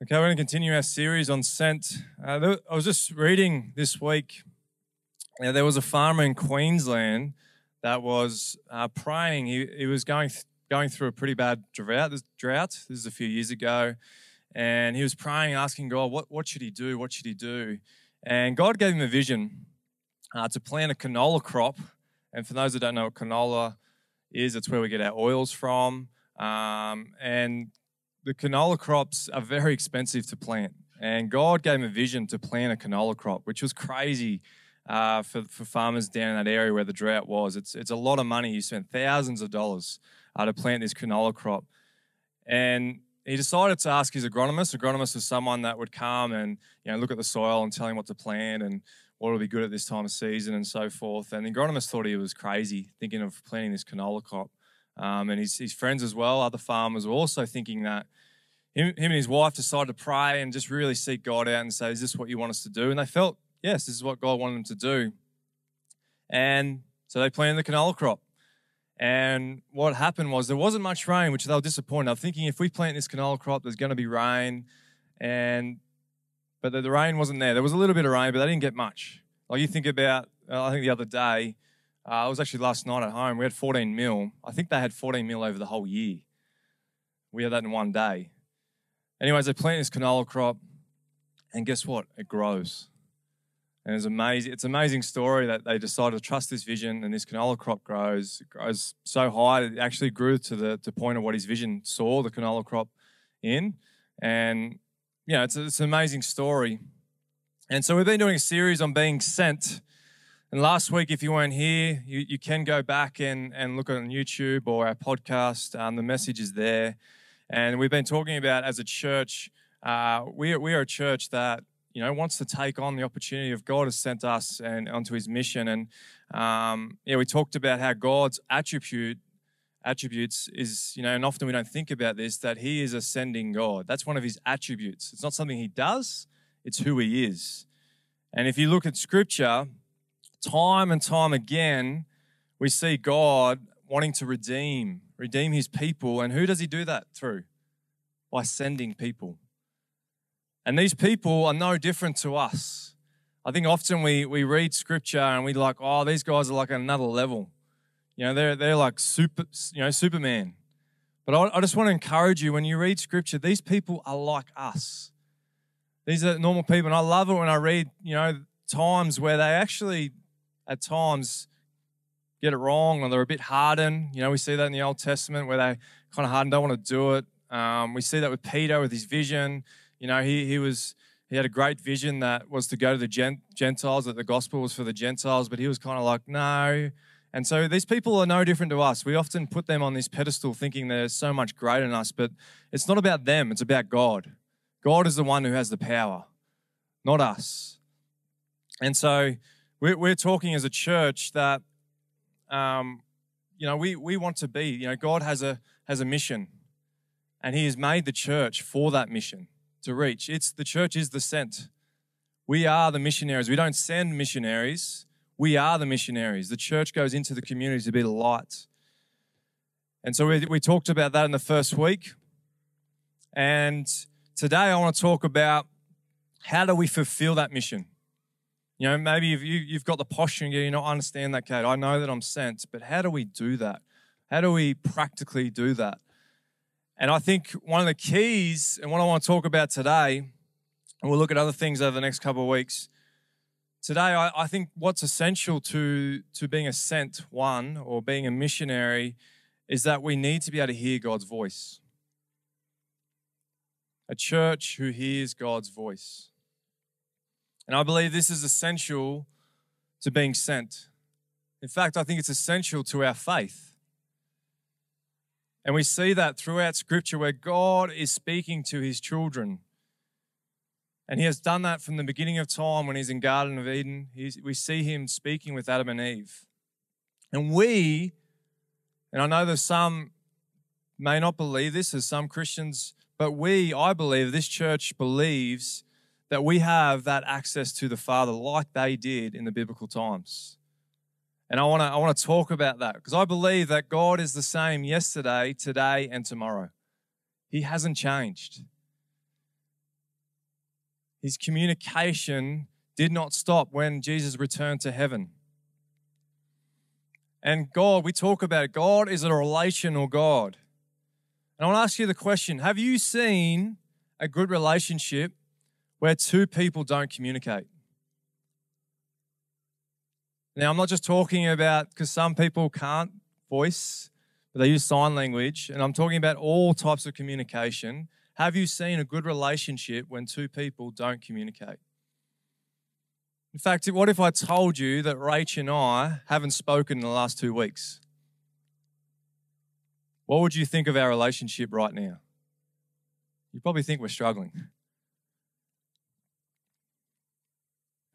Okay, we're going to continue our series on sent. Uh, I was just reading this week. There was a farmer in Queensland that was uh, praying. He, he was going th- going through a pretty bad drought. This drought. This is a few years ago, and he was praying, asking God, "What what should he do? What should he do?" And God gave him a vision uh, to plant a canola crop. And for those that don't know what canola is, it's where we get our oils from. Um, and the canola crops are very expensive to plant. And God gave him a vision to plant a canola crop, which was crazy uh, for, for farmers down in that area where the drought was. It's, it's a lot of money. You spent thousands of dollars uh, to plant this canola crop. And he decided to ask his agronomist. Agronomist was someone that would come and you know look at the soil and tell him what to plant and what will be good at this time of season and so forth. And the agronomist thought he was crazy thinking of planting this canola crop. Um, and his, his friends as well, other farmers, were also thinking that him, him and his wife decided to pray and just really seek God out and say, Is this what you want us to do? And they felt, Yes, this is what God wanted them to do. And so they planted the canola crop. And what happened was there wasn't much rain, which they were disappointed. I'm thinking if we plant this canola crop, there's going to be rain. And but the, the rain wasn't there. There was a little bit of rain, but they didn't get much. Like you think about, uh, I think the other day, uh, it was actually last night at home. We had 14 mil. I think they had 14 mil over the whole year. We had that in one day. Anyways, they plant this canola crop, and guess what? It grows. And it's amazing. It's an amazing story that they decided to trust this vision, and this canola crop grows. It grows so high it actually grew to the to point of what his vision saw the canola crop in. And yeah, it's, it's an amazing story. And so we've been doing a series on being sent. And last week, if you weren't here, you, you can go back and, and look on YouTube or our podcast. Um, the message is there. And we've been talking about as a church, uh, we, we are a church that you know wants to take on the opportunity of God has sent us and onto His mission. And um, yeah, we talked about how God's attribute attributes is you know, and often we don't think about this that He is a sending God. That's one of His attributes. It's not something He does; it's who He is. And if you look at Scripture, time and time again, we see God wanting to redeem, redeem his people. And who does he do that through? By sending people. And these people are no different to us. I think often we, we read scripture and we like, oh, these guys are like another level. You know, they're, they're like super, you know, Superman. But I, I just want to encourage you when you read scripture, these people are like us. These are normal people. And I love it when I read, you know, times where they actually at times get it wrong or they're a bit hardened. You know, we see that in the Old Testament where they kind of hardened, don't want to do it. Um, we see that with Peter with his vision. You know, he, he was he had a great vision that was to go to the Gentiles, that the gospel was for the Gentiles, but he was kind of like, no. And so these people are no different to us. We often put them on this pedestal thinking they're so much greater than us, but it's not about them, it's about God. God is the one who has the power, not us. And so we're, we're talking as a church that, um, you know, we, we want to be, you know, God has a, has a mission and he has made the church for that mission to reach. It's the church is the sent. We are the missionaries. We don't send missionaries. We are the missionaries. The church goes into the community to be the light. And so we, we talked about that in the first week. And today I want to talk about how do we fulfill that mission? You know, maybe if you, you've got the posture and you know, I understand that, Kate. I know that I'm sent, but how do we do that? How do we practically do that? And I think one of the keys, and what I want to talk about today, and we'll look at other things over the next couple of weeks. Today, I, I think what's essential to, to being a sent one or being a missionary is that we need to be able to hear God's voice. A church who hears God's voice. And I believe this is essential to being sent. In fact, I think it's essential to our faith. And we see that throughout Scripture where God is speaking to his children. And he has done that from the beginning of time when he's in Garden of Eden. He's, we see him speaking with Adam and Eve. And we, and I know there's some may not believe this, as some Christians, but we, I believe, this church believes that we have that access to the Father like they did in the biblical times. And I want to I want to talk about that because I believe that God is the same yesterday, today and tomorrow. He hasn't changed. his communication did not stop when Jesus returned to heaven. And God, we talk about it. God is a relational God. And I want to ask you the question Have you seen a good relationship where two people don't communicate? Now, I'm not just talking about because some people can't voice, but they use sign language. And I'm talking about all types of communication. Have you seen a good relationship when two people don't communicate? In fact, what if I told you that Rach and I haven't spoken in the last two weeks? What would you think of our relationship right now? You probably think we're struggling.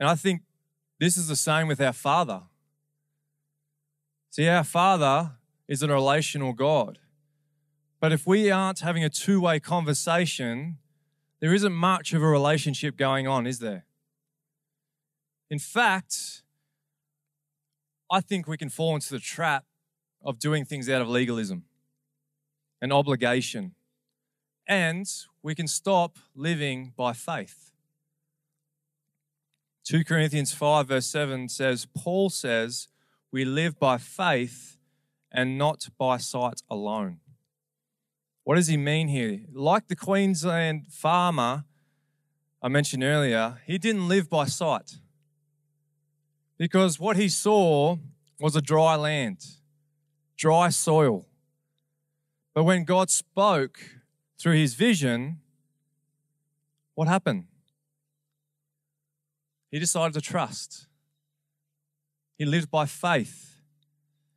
And I think this is the same with our Father. See, our Father is a relational God. But if we aren't having a two way conversation, there isn't much of a relationship going on, is there? In fact, I think we can fall into the trap of doing things out of legalism and obligation. And we can stop living by faith. 2 Corinthians 5, verse 7 says, Paul says, We live by faith and not by sight alone. What does he mean here? Like the Queensland farmer I mentioned earlier, he didn't live by sight because what he saw was a dry land, dry soil. But when God spoke through his vision, what happened? He decided to trust. He lived by faith.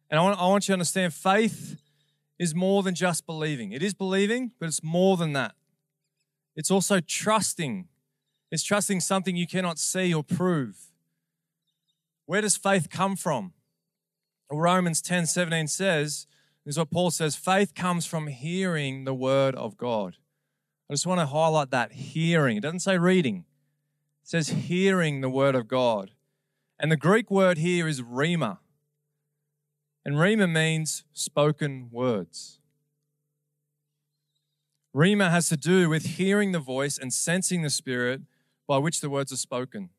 And I want, I want you to understand faith is more than just believing. It is believing, but it's more than that. It's also trusting. It's trusting something you cannot see or prove. Where does faith come from? Romans 10 17 says, this is what Paul says faith comes from hearing the word of God. I just want to highlight that hearing. It doesn't say reading, says hearing the word of God. And the Greek word here is rhema. And rhema means spoken words. Rhema has to do with hearing the voice and sensing the spirit by which the words are spoken.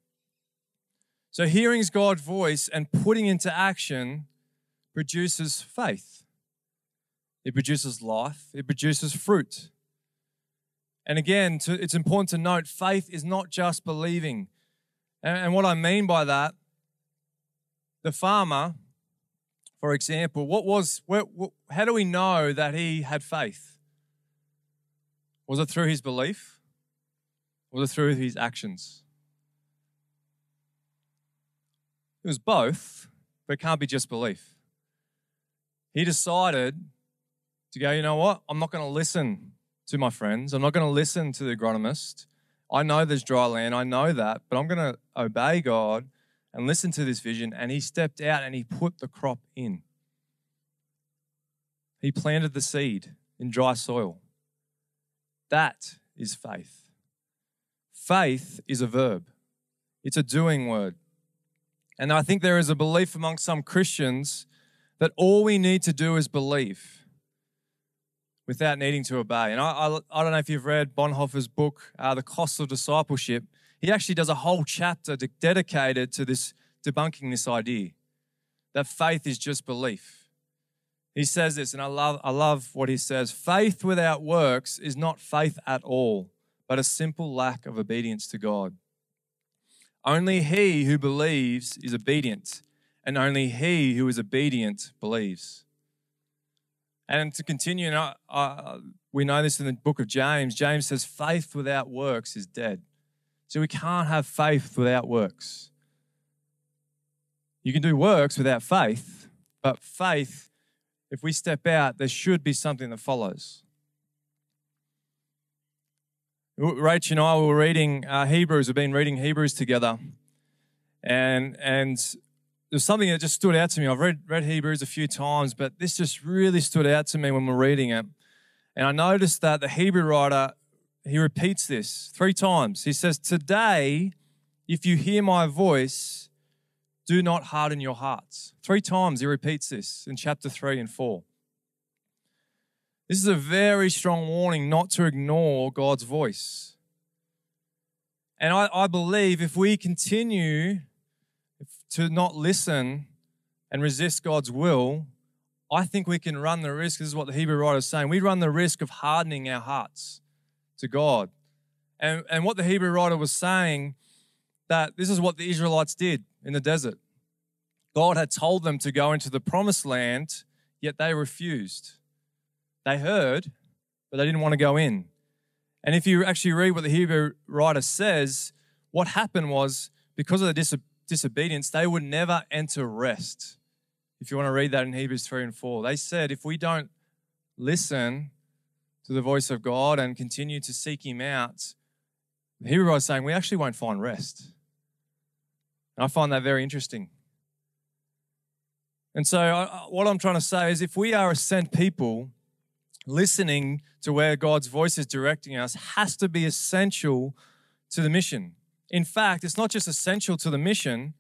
So, hearing God's voice and putting into action produces faith. It produces life. It produces fruit. And again, to, it's important to note faith is not just believing. And, and what I mean by that, the farmer for example, what was, where, how do we know that he had faith? Was it through his belief? Was it through his actions? It was both, but it can't be just belief. He decided to go, you know what? I'm not going to listen to my friends. I'm not going to listen to the agronomist. I know there's dry land. I know that, but I'm going to obey God and listen to this vision and he stepped out and he put the crop in. He planted the seed in dry soil. That is faith. Faith is a verb, it's a doing word. And I think there is a belief among some Christians that all we need to do is believe without needing to obey. And I, I, I don't know if you've read Bonhoeffer's book, uh, The Cost of Discipleship he actually does a whole chapter dedicated to this debunking this idea that faith is just belief. He says this, and I love, I love what he says faith without works is not faith at all, but a simple lack of obedience to God. Only he who believes is obedient, and only he who is obedient believes. And to continue, and we know this in the book of James. James says, faith without works is dead. So we can't have faith without works. You can do works without faith, but faith, if we step out, there should be something that follows. Rach and I were reading uh, Hebrews, we've been reading Hebrews together. And, and there's something that just stood out to me. I've read, read Hebrews a few times, but this just really stood out to me when we're reading it. And I noticed that the Hebrew writer he repeats this three times. He says, Today, if you hear my voice, do not harden your hearts. Three times he repeats this in chapter 3 and 4. This is a very strong warning not to ignore God's voice. And I, I believe if we continue to not listen and resist God's will, I think we can run the risk. This is what the Hebrew writer is saying. We run the risk of hardening our hearts to God. And, and what the Hebrew writer was saying, that this is what the Israelites did in the desert. God had told them to go into the promised land, yet they refused. They heard, but they didn't want to go in. And if you actually read what the Hebrew writer says, what happened was because of the dis- disobedience, they would never enter rest. If you want to read that in Hebrews 3 and 4, they said if we don't listen to the voice of God and continue to seek Him out, the Hebrew is saying we actually won't find rest. And I find that very interesting. And so, I, what I'm trying to say is if we are a sent people, listening to where God's voice is directing us has to be essential to the mission. In fact, it's not just essential to the mission,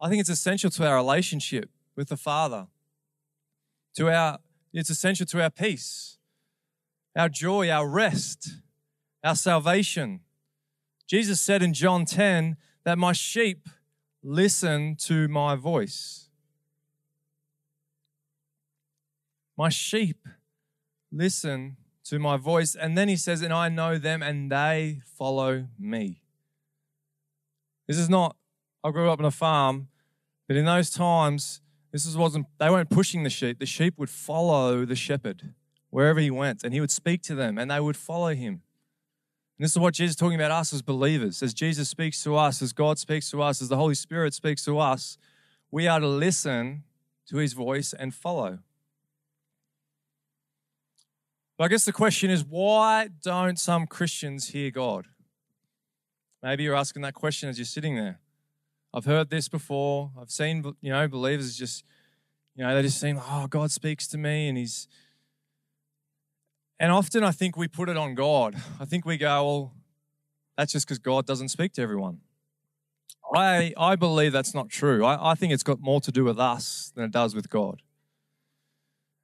I think it's essential to our relationship with the Father. To our it's essential to our peace, our joy, our rest, our salvation. Jesus said in John 10 that my sheep listen to my voice. My sheep listen to my voice. And then he says, and I know them and they follow me. This is not, I grew up on a farm, but in those times, this wasn't, they weren't pushing the sheep. The sheep would follow the shepherd wherever he went, and he would speak to them and they would follow him. And this is what Jesus is talking about us as believers. As Jesus speaks to us, as God speaks to us, as the Holy Spirit speaks to us, we are to listen to his voice and follow. But I guess the question is why don't some Christians hear God? Maybe you're asking that question as you're sitting there. I've heard this before. I've seen, you know, believers just, you know, they just seem, oh, God speaks to me and he's. And often I think we put it on God. I think we go, well, that's just because God doesn't speak to everyone. I, I believe that's not true. I, I think it's got more to do with us than it does with God.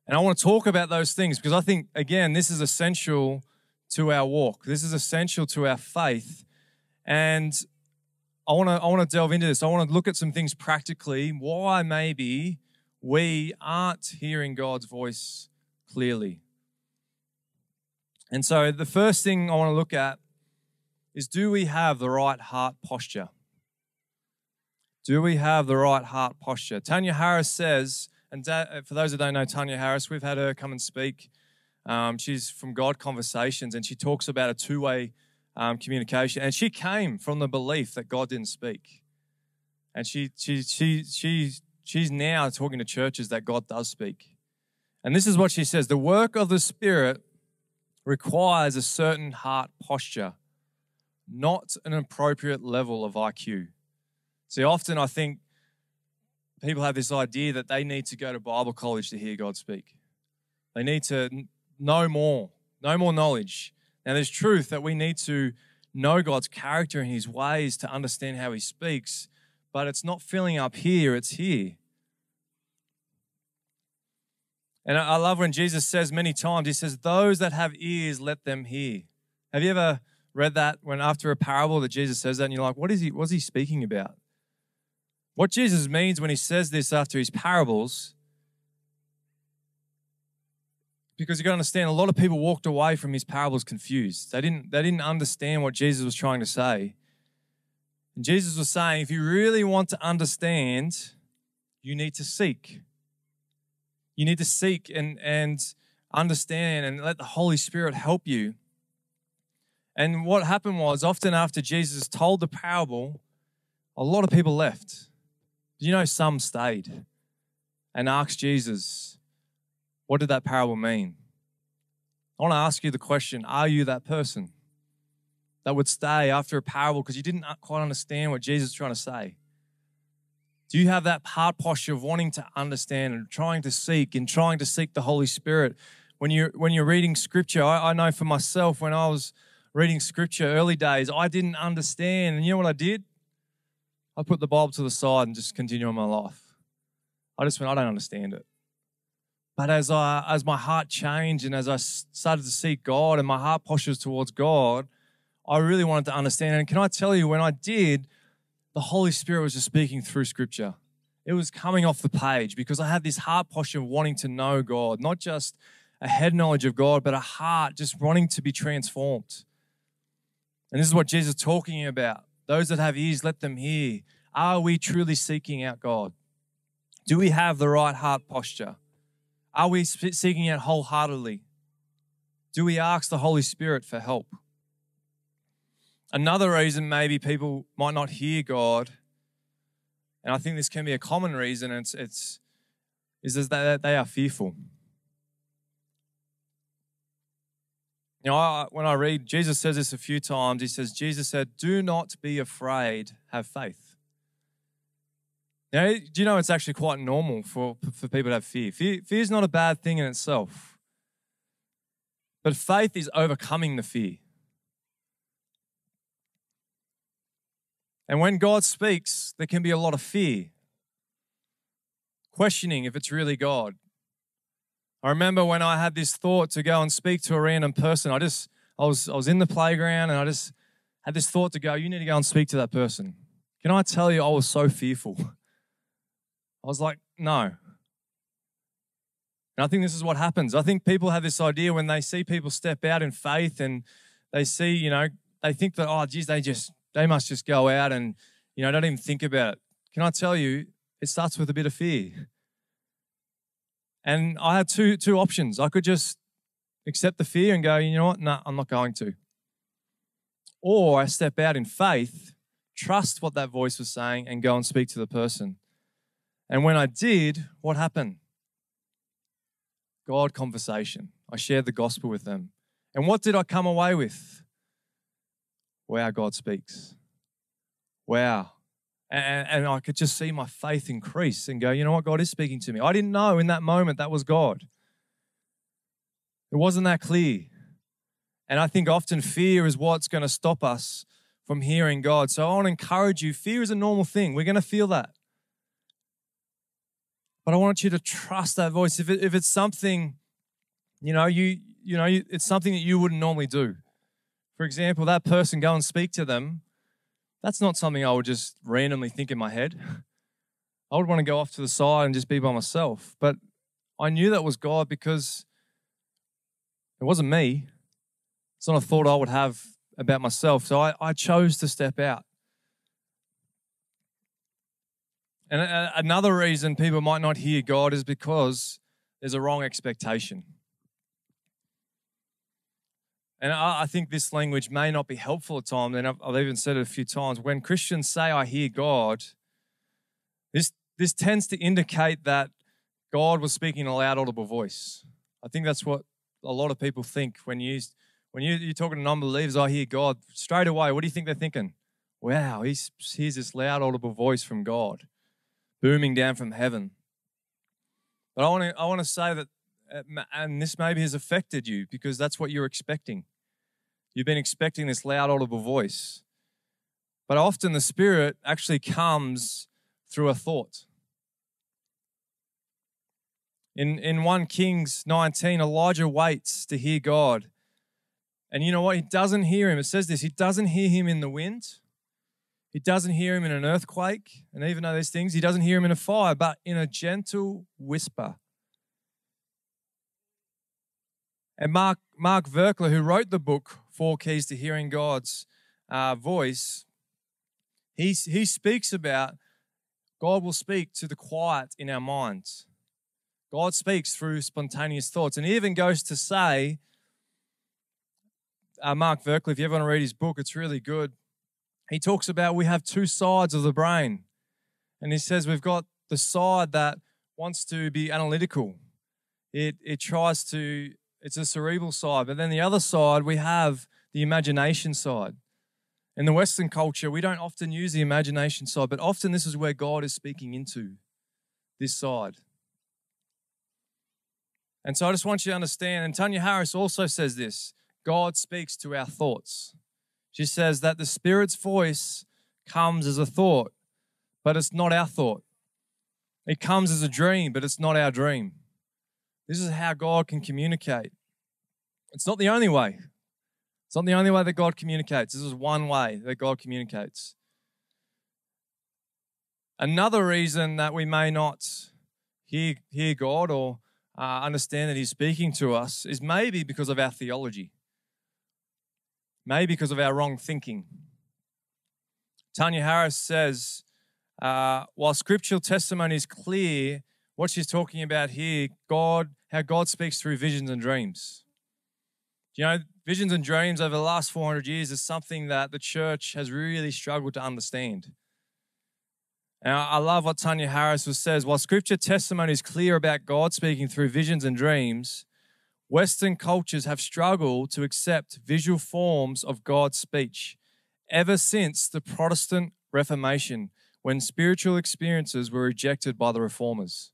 And I want to talk about those things because I think, again, this is essential to our walk. This is essential to our faith. And I want to, I want to delve into this. I want to look at some things practically, why maybe we aren't hearing God's voice clearly. And so the first thing I want to look at is do we have the right heart posture? Do we have the right heart posture? Tania Harris says, and uh, for those that don't know Tania Harris, we've had her come and speak. Um, she's from God Conversations, and she talks about a two way um, communication. And she came from the belief that God didn't speak. And she, she, she, she, she's now talking to churches that God does speak. And this is what she says The work of the Spirit requires a certain heart posture, not an appropriate level of IQ. See, often I think people have this idea that they need to go to Bible college to hear God speak. They need to know more, know more knowledge. Now, there's truth that we need to know God's character and his ways to understand how he speaks, but it's not filling up here, it's here. And I love when Jesus says many times, he says, Those that have ears, let them hear. Have you ever read that when after a parable that Jesus says that and you're like, what is he what's he speaking about? What Jesus means when he says this after his parables, because you got to understand, a lot of people walked away from his parables confused. They didn't, they didn't understand what Jesus was trying to say. And Jesus was saying, if you really want to understand, you need to seek. You need to seek and, and understand and let the Holy Spirit help you. And what happened was, often after Jesus told the parable, a lot of people left. You know some stayed and asked Jesus, what did that parable mean? I want to ask you the question Are you that person that would stay after a parable because you didn't quite understand what Jesus was trying to say? Do you have that heart posture of wanting to understand and trying to seek and trying to seek the Holy Spirit? When you're, when you're reading scripture, I, I know for myself, when I was reading scripture early days, I didn't understand. And you know what I did? I put the Bible to the side and just continue on my life. I just went, I don't understand it. But as I as my heart changed and as I started to seek God and my heart postures towards God, I really wanted to understand. And can I tell you, when I did, the Holy Spirit was just speaking through Scripture. It was coming off the page because I had this heart posture of wanting to know God, not just a head knowledge of God, but a heart just wanting to be transformed. And this is what Jesus is talking about. Those that have ears, let them hear. Are we truly seeking out God? Do we have the right heart posture? Are we seeking it wholeheartedly? Do we ask the Holy Spirit for help? Another reason maybe people might not hear God, and I think this can be a common reason, it's, it's is that they are fearful. You know, I, when I read, Jesus says this a few times. He says, Jesus said, Do not be afraid, have faith. Now, do you know it's actually quite normal for, for people to have fear? fear? Fear is not a bad thing in itself, but faith is overcoming the fear. And when God speaks, there can be a lot of fear, questioning if it's really God. I remember when I had this thought to go and speak to a random person. I just, I was, I was in the playground and I just had this thought to go, you need to go and speak to that person. Can I tell you, I was so fearful. I was like, no. And I think this is what happens. I think people have this idea when they see people step out in faith and they see, you know, they think that, oh, geez, they just, they must just go out and, you know, don't even think about it. Can I tell you, it starts with a bit of fear. And I had two, two options. I could just accept the fear and go, you know what? No, nah, I'm not going to. Or I step out in faith, trust what that voice was saying, and go and speak to the person. And when I did, what happened? God conversation. I shared the gospel with them. And what did I come away with? Wow, God speaks. Wow. And, and I could just see my faith increase and go, you know what? God is speaking to me. I didn't know in that moment that was God. It wasn't that clear. And I think often fear is what's going to stop us from hearing God. So I want to encourage you fear is a normal thing. We're going to feel that. But I want you to trust that voice. If, it, if it's something, you know, you you know, it's something that you wouldn't normally do. For example, that person go and speak to them. That's not something I would just randomly think in my head. I would want to go off to the side and just be by myself. But I knew that was God because it wasn't me. It's not a thought I would have about myself. So I, I chose to step out. And uh, another reason people might not hear God is because there's a wrong expectation. And I think this language may not be helpful at times, and I've even said it a few times. When Christians say, I hear God, this, this tends to indicate that God was speaking in a loud, audible voice. I think that's what a lot of people think when you when you, you're talking to non-believers. I hear God straight away. What do you think they're thinking? Wow, he hears this loud, audible voice from God booming down from heaven. But I want to I want to say that, uh, and this maybe has affected you because that's what you're expecting. You've been expecting this loud, audible voice. But often the Spirit actually comes through a thought. In, in 1 Kings 19, Elijah waits to hear God. And you know what? He doesn't hear him. It says this He doesn't hear him in the wind, he doesn't hear him in an earthquake, and even though there's things, he doesn't hear him in a fire, but in a gentle whisper. And Mark, Mark Virkler, who wrote the book Four Keys to Hearing God's uh, Voice, he, he speaks about God will speak to the quiet in our minds. God speaks through spontaneous thoughts. And he even goes to say, uh, Mark Virkler, if you ever want to read his book, it's really good he talks about we have two sides of the brain. And he says we've got the side that wants to be analytical. It, it tries to, it's a cerebral side. But then the other side, we have the imagination side. In the Western culture, we don't often use the imagination side, but often this is where God is speaking into this side. And so I just want you to understand, and Tania Harris also says this God speaks to our thoughts. She says that the Spirit's voice comes as a thought, but it's not our thought. It comes as a dream, but it's not our dream. This is how God can communicate. It's not the only way. It's not the only way that God communicates. This is one way that God communicates. Another reason that we may not hear, hear God or uh, understand that He's speaking to us is maybe because of our theology, maybe because of our wrong thinking. Tania Harris says, uh, while scriptural testimony is clear, what she's talking about here, God, how God speaks through visions and dreams. You know, visions and dreams over the last 400 years is something that the church has really struggled to understand. And I love what Tania Harris says. While scripture testimony is clear about God speaking through visions and dreams, Western cultures have struggled to accept visual forms of God's speech ever since the Protestant Reformation, when spiritual experiences were rejected by the reformers.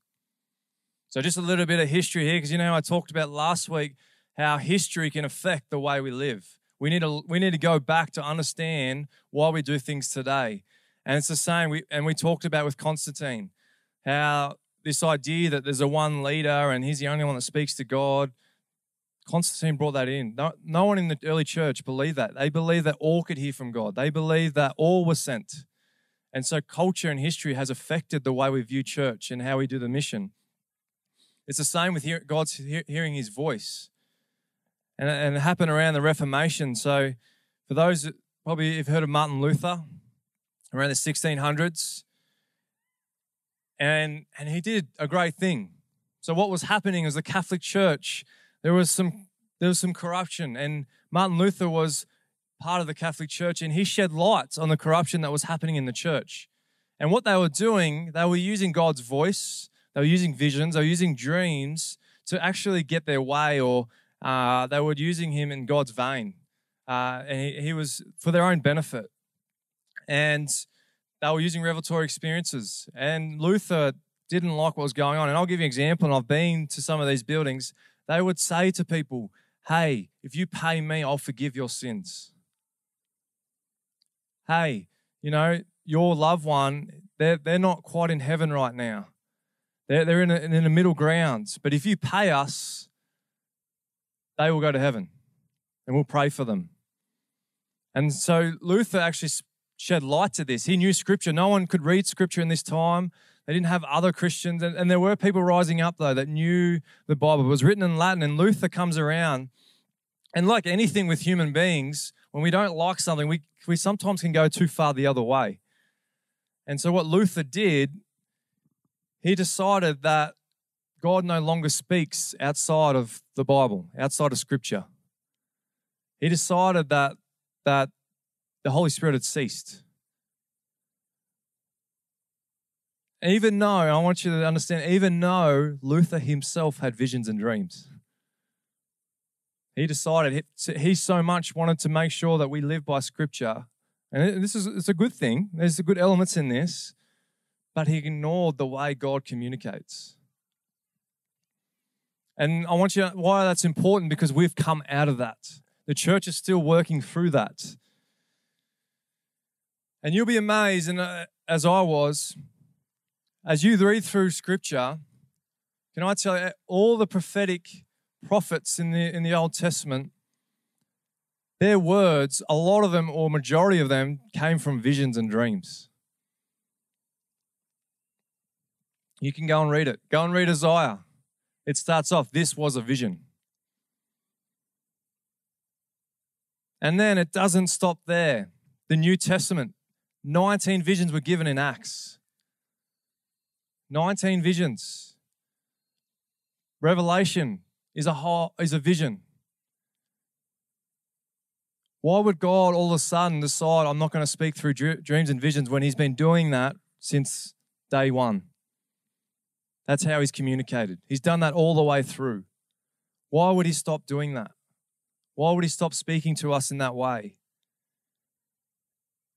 So, just a little bit of history here, because you know, I talked about last week how history can affect the way we live. We need to, we need to go back to understand why we do things today. And it's the same, we, and we talked about with Constantine, how this idea that there's a one leader and he's the only one that speaks to God. Constantine brought that in. No, no one in the early church believed that. They believed that all could hear from God. They believed that all were sent. And so culture and history has affected the way we view church and how we do the mission. It's the same with hear, God's hearing his voice. And, and it happened around the Reformation. So for those that probably have heard of Martin Luther, around the 1600s, and, and he did a great thing. So what was happening is the Catholic Church, there was some there was some corruption, and Martin Luther was part of the Catholic Church, and he shed light on the corruption that was happening in the church. And what they were doing, they were using God's voice, they were using visions, they were using dreams to actually get their way, or uh, they were using him in God's vein. Uh, and he, he was for their own benefit. And they were using revelatory experiences. And Luther didn't like what was going on. And I'll give you an example, and I've been to some of these buildings. They would say to people, Hey, if you pay me, I'll forgive your sins hey, you know, your loved one, they're, they're not quite in heaven right now. They're, they're in, a, in the middle grounds. But if you pay us, they will go to heaven and we'll pray for them. And so Luther actually shed light to this. He knew scripture. No one could read scripture in this time. They didn't have other Christians. And, and there were people rising up, though, that knew the Bible. It was written in Latin, and Luther comes around. And like anything with human beings, when we don't like something, we, we sometimes can go too far the other way. And so, what Luther did, he decided that God no longer speaks outside of the Bible, outside of Scripture. He decided that, that the Holy Spirit had ceased. Even though, I want you to understand, even though Luther himself had visions and dreams. He decided he, so much wanted to make sure that we live by Scripture. And this is it's a good thing. There's the good elements in this, but he ignored the way God communicates. And I want you to, why that's important because we've come out of that. The church is still working through that. And you'll be amazed, and uh, as I was, as you read through Scripture, can I tell you, all the prophetic prophets in the in the Old Testament, their words, a lot of them or majority of them came from visions and dreams. You can go and read it. Go and read Isaiah. It starts off, this was a vision. And then it doesn't stop there. The New Testament, 19 visions were given in Acts. 19 visions. Revelation, is a whole, is a vision. Why would God all of a sudden decide I'm not going to speak through dreams and visions when He's been doing that since day one? That's how He's communicated. He's done that all the way through. Why would He stop doing that? Why would He stop speaking to us in that way?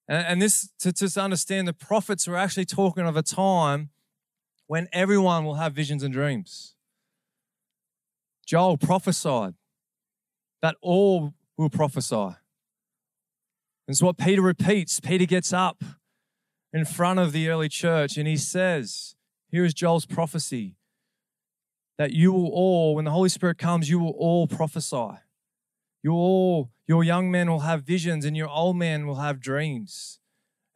And, this, to, to understand, the prophets were actually talking of a time when everyone will have visions and dreams. Joel prophesied that all will prophesy. And so what Peter repeats. Peter gets up in front of the early church and he says, Here is Joel's prophecy that you will all, when the Holy Spirit comes, you will all prophesy. Your, your young men will have visions and your old men will have dreams.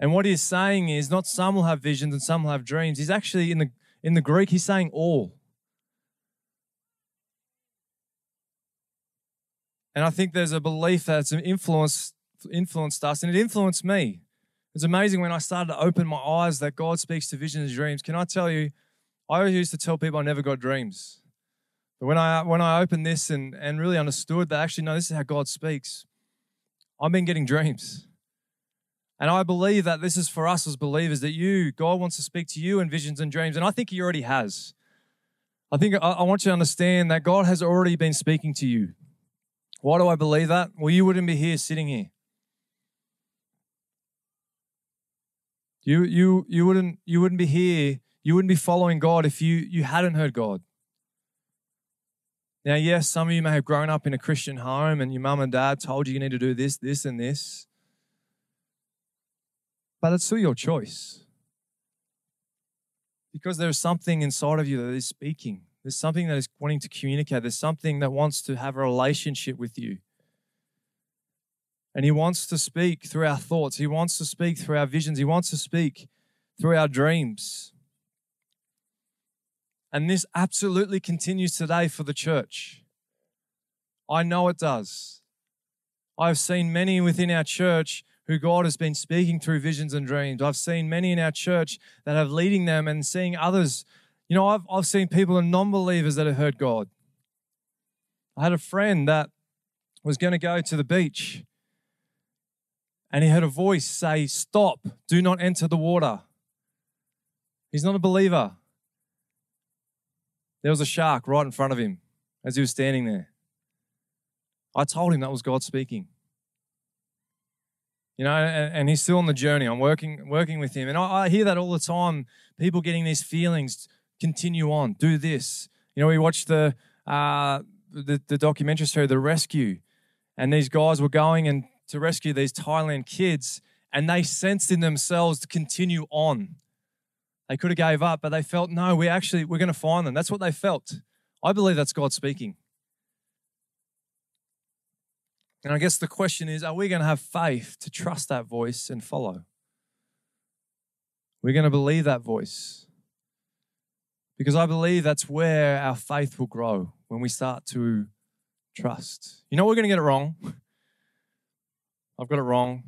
And what he's saying is not some will have visions and some will have dreams. He's actually in the in the Greek, he's saying all. And I think there's a belief that's influenced influenced us, and it influenced me. It's amazing when I started to open my eyes that God speaks to visions and dreams. Can I tell you, I always used to tell people I never got dreams. But when I when I opened this and, and really understood that actually, no, this is how God speaks, I've been getting dreams. And I believe that this is for us as believers that you, God wants to speak to you in visions and dreams. And I think He already has. I think I, I want you to understand that God has already been speaking to you. Why do I believe that? Well, you wouldn't be here sitting here. You, you, you, wouldn't, you wouldn't be here. You wouldn't be following God if you, you hadn't heard God. Now, yes, some of you may have grown up in a Christian home and your mum and dad told you you need to do this, this, and this. But it's still your choice. Because there's something inside of you that is speaking. There's something that is wanting to communicate. There's something that wants to have a relationship with you. And He wants to speak through our thoughts. He wants to speak through our visions. He wants to speak through our dreams. And this absolutely continues today for the church. I know it does. I've seen many within our church who God has been speaking through visions and dreams. I've seen many in our church that have leading them and seeing others. You know, I've, I've seen people and non believers that have heard God. I had a friend that was going to go to the beach and he heard a voice say, Stop, do not enter the water. He's not a believer. There was a shark right in front of him as he was standing there. I told him that was God speaking. You know, and, and he's still on the journey. I'm working working with him. And I, I hear that all the time. People getting these feelings, continue on, do this. You know, we watched the uh, the, the documentary show, The Rescue, and these guys were going and to rescue these Thailand kids, and they sensed in themselves to continue on. They could have gave up, but they felt, no, we actually, we're going to find them. That's what they felt. I believe that's God speaking. And I guess the question is, are we going to have faith to trust that voice and follow? We're going to believe that voice. Because I believe that's where our faith will grow when we start to trust. You know, we're going to get it wrong. I've got it wrong.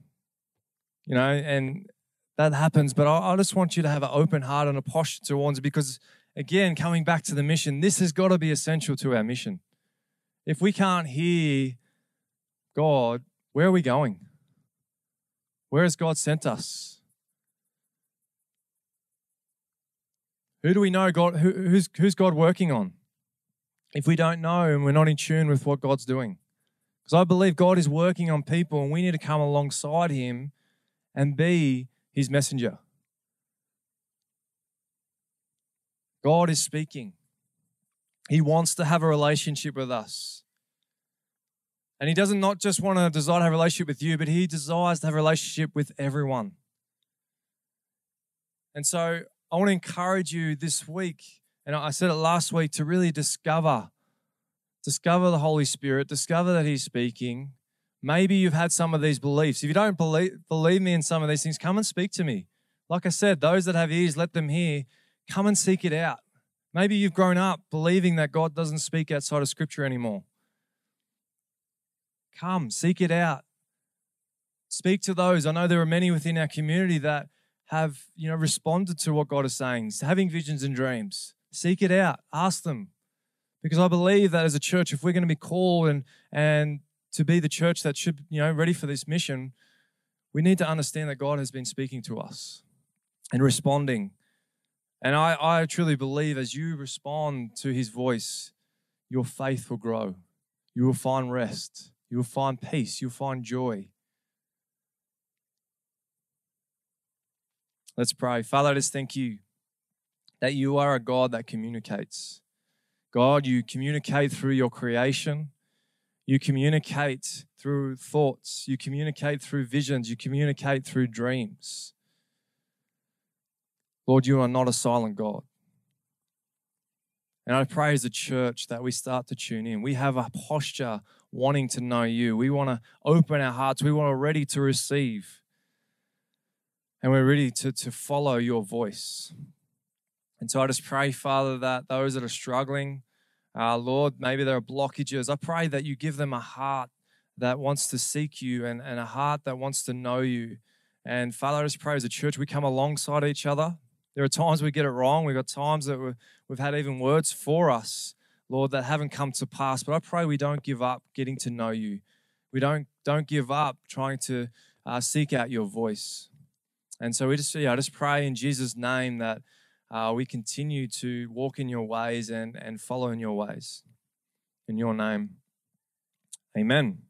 You know, and that happens. But I, I just want you to have an open heart and a posture towards it because, again, coming back to the mission, this has got to be essential to our mission. If we can't hear God, where are we going? Where has God sent us? Who do we know God? Who, who's, who's God working on? If we don't know and we're not in tune with what God's doing. Because I believe God is working on people and we need to come alongside Him and be his messenger. God is speaking. He wants to have a relationship with us. And he doesn't not just want to desire to have a relationship with you, but he desires to have a relationship with everyone. And so I want to encourage you this week, and I said it last week, to really discover, discover the Holy Spirit, discover that he's speaking, Maybe you've had some of these beliefs. If you don't believe, believe me in some of these things, come and speak to me. Like I said, those that have ears, let them hear. Come and seek it out. Maybe you've grown up believing that God doesn't speak outside of Scripture anymore. Come, seek it out. Speak to those. I know there are many within our community that have, you know, responded to what God is saying, having visions and dreams. Seek it out. Ask them. Because I believe that as a church, if we're going to be called and and to be the church that should, you know, ready for this mission, we need to understand that God has been speaking to us and responding. And I, I truly believe as you respond to his voice, your faith will grow. You will find rest. You will find peace. You'll find joy. Let's pray. Father, I just thank you that you are a God that communicates. God, you communicate through your creation. You communicate through thoughts, you communicate through visions, you communicate through dreams. Lord, you are not a silent God. And I pray as a church that we start to tune in. We have a posture wanting to know you. We want to open our hearts. We want to be ready to receive. And we're ready to, to follow your voice. And so I just pray, Father, that those that are struggling, uh, Lord, maybe there are blockages. I pray that you give them a heart that wants to seek you and, and a heart that wants to know you. And Father, I just pray as a church, we come alongside each other. There are times we get it wrong. We've got times that we've had even words for us, Lord, that haven't come to pass. But I pray we don't give up getting to know you. We don't, don't give up trying to uh, seek out your voice. And so we just, yeah, I just pray in Jesus' name that uh, we continue to walk in your ways and, and follow in your ways. In your name, amen.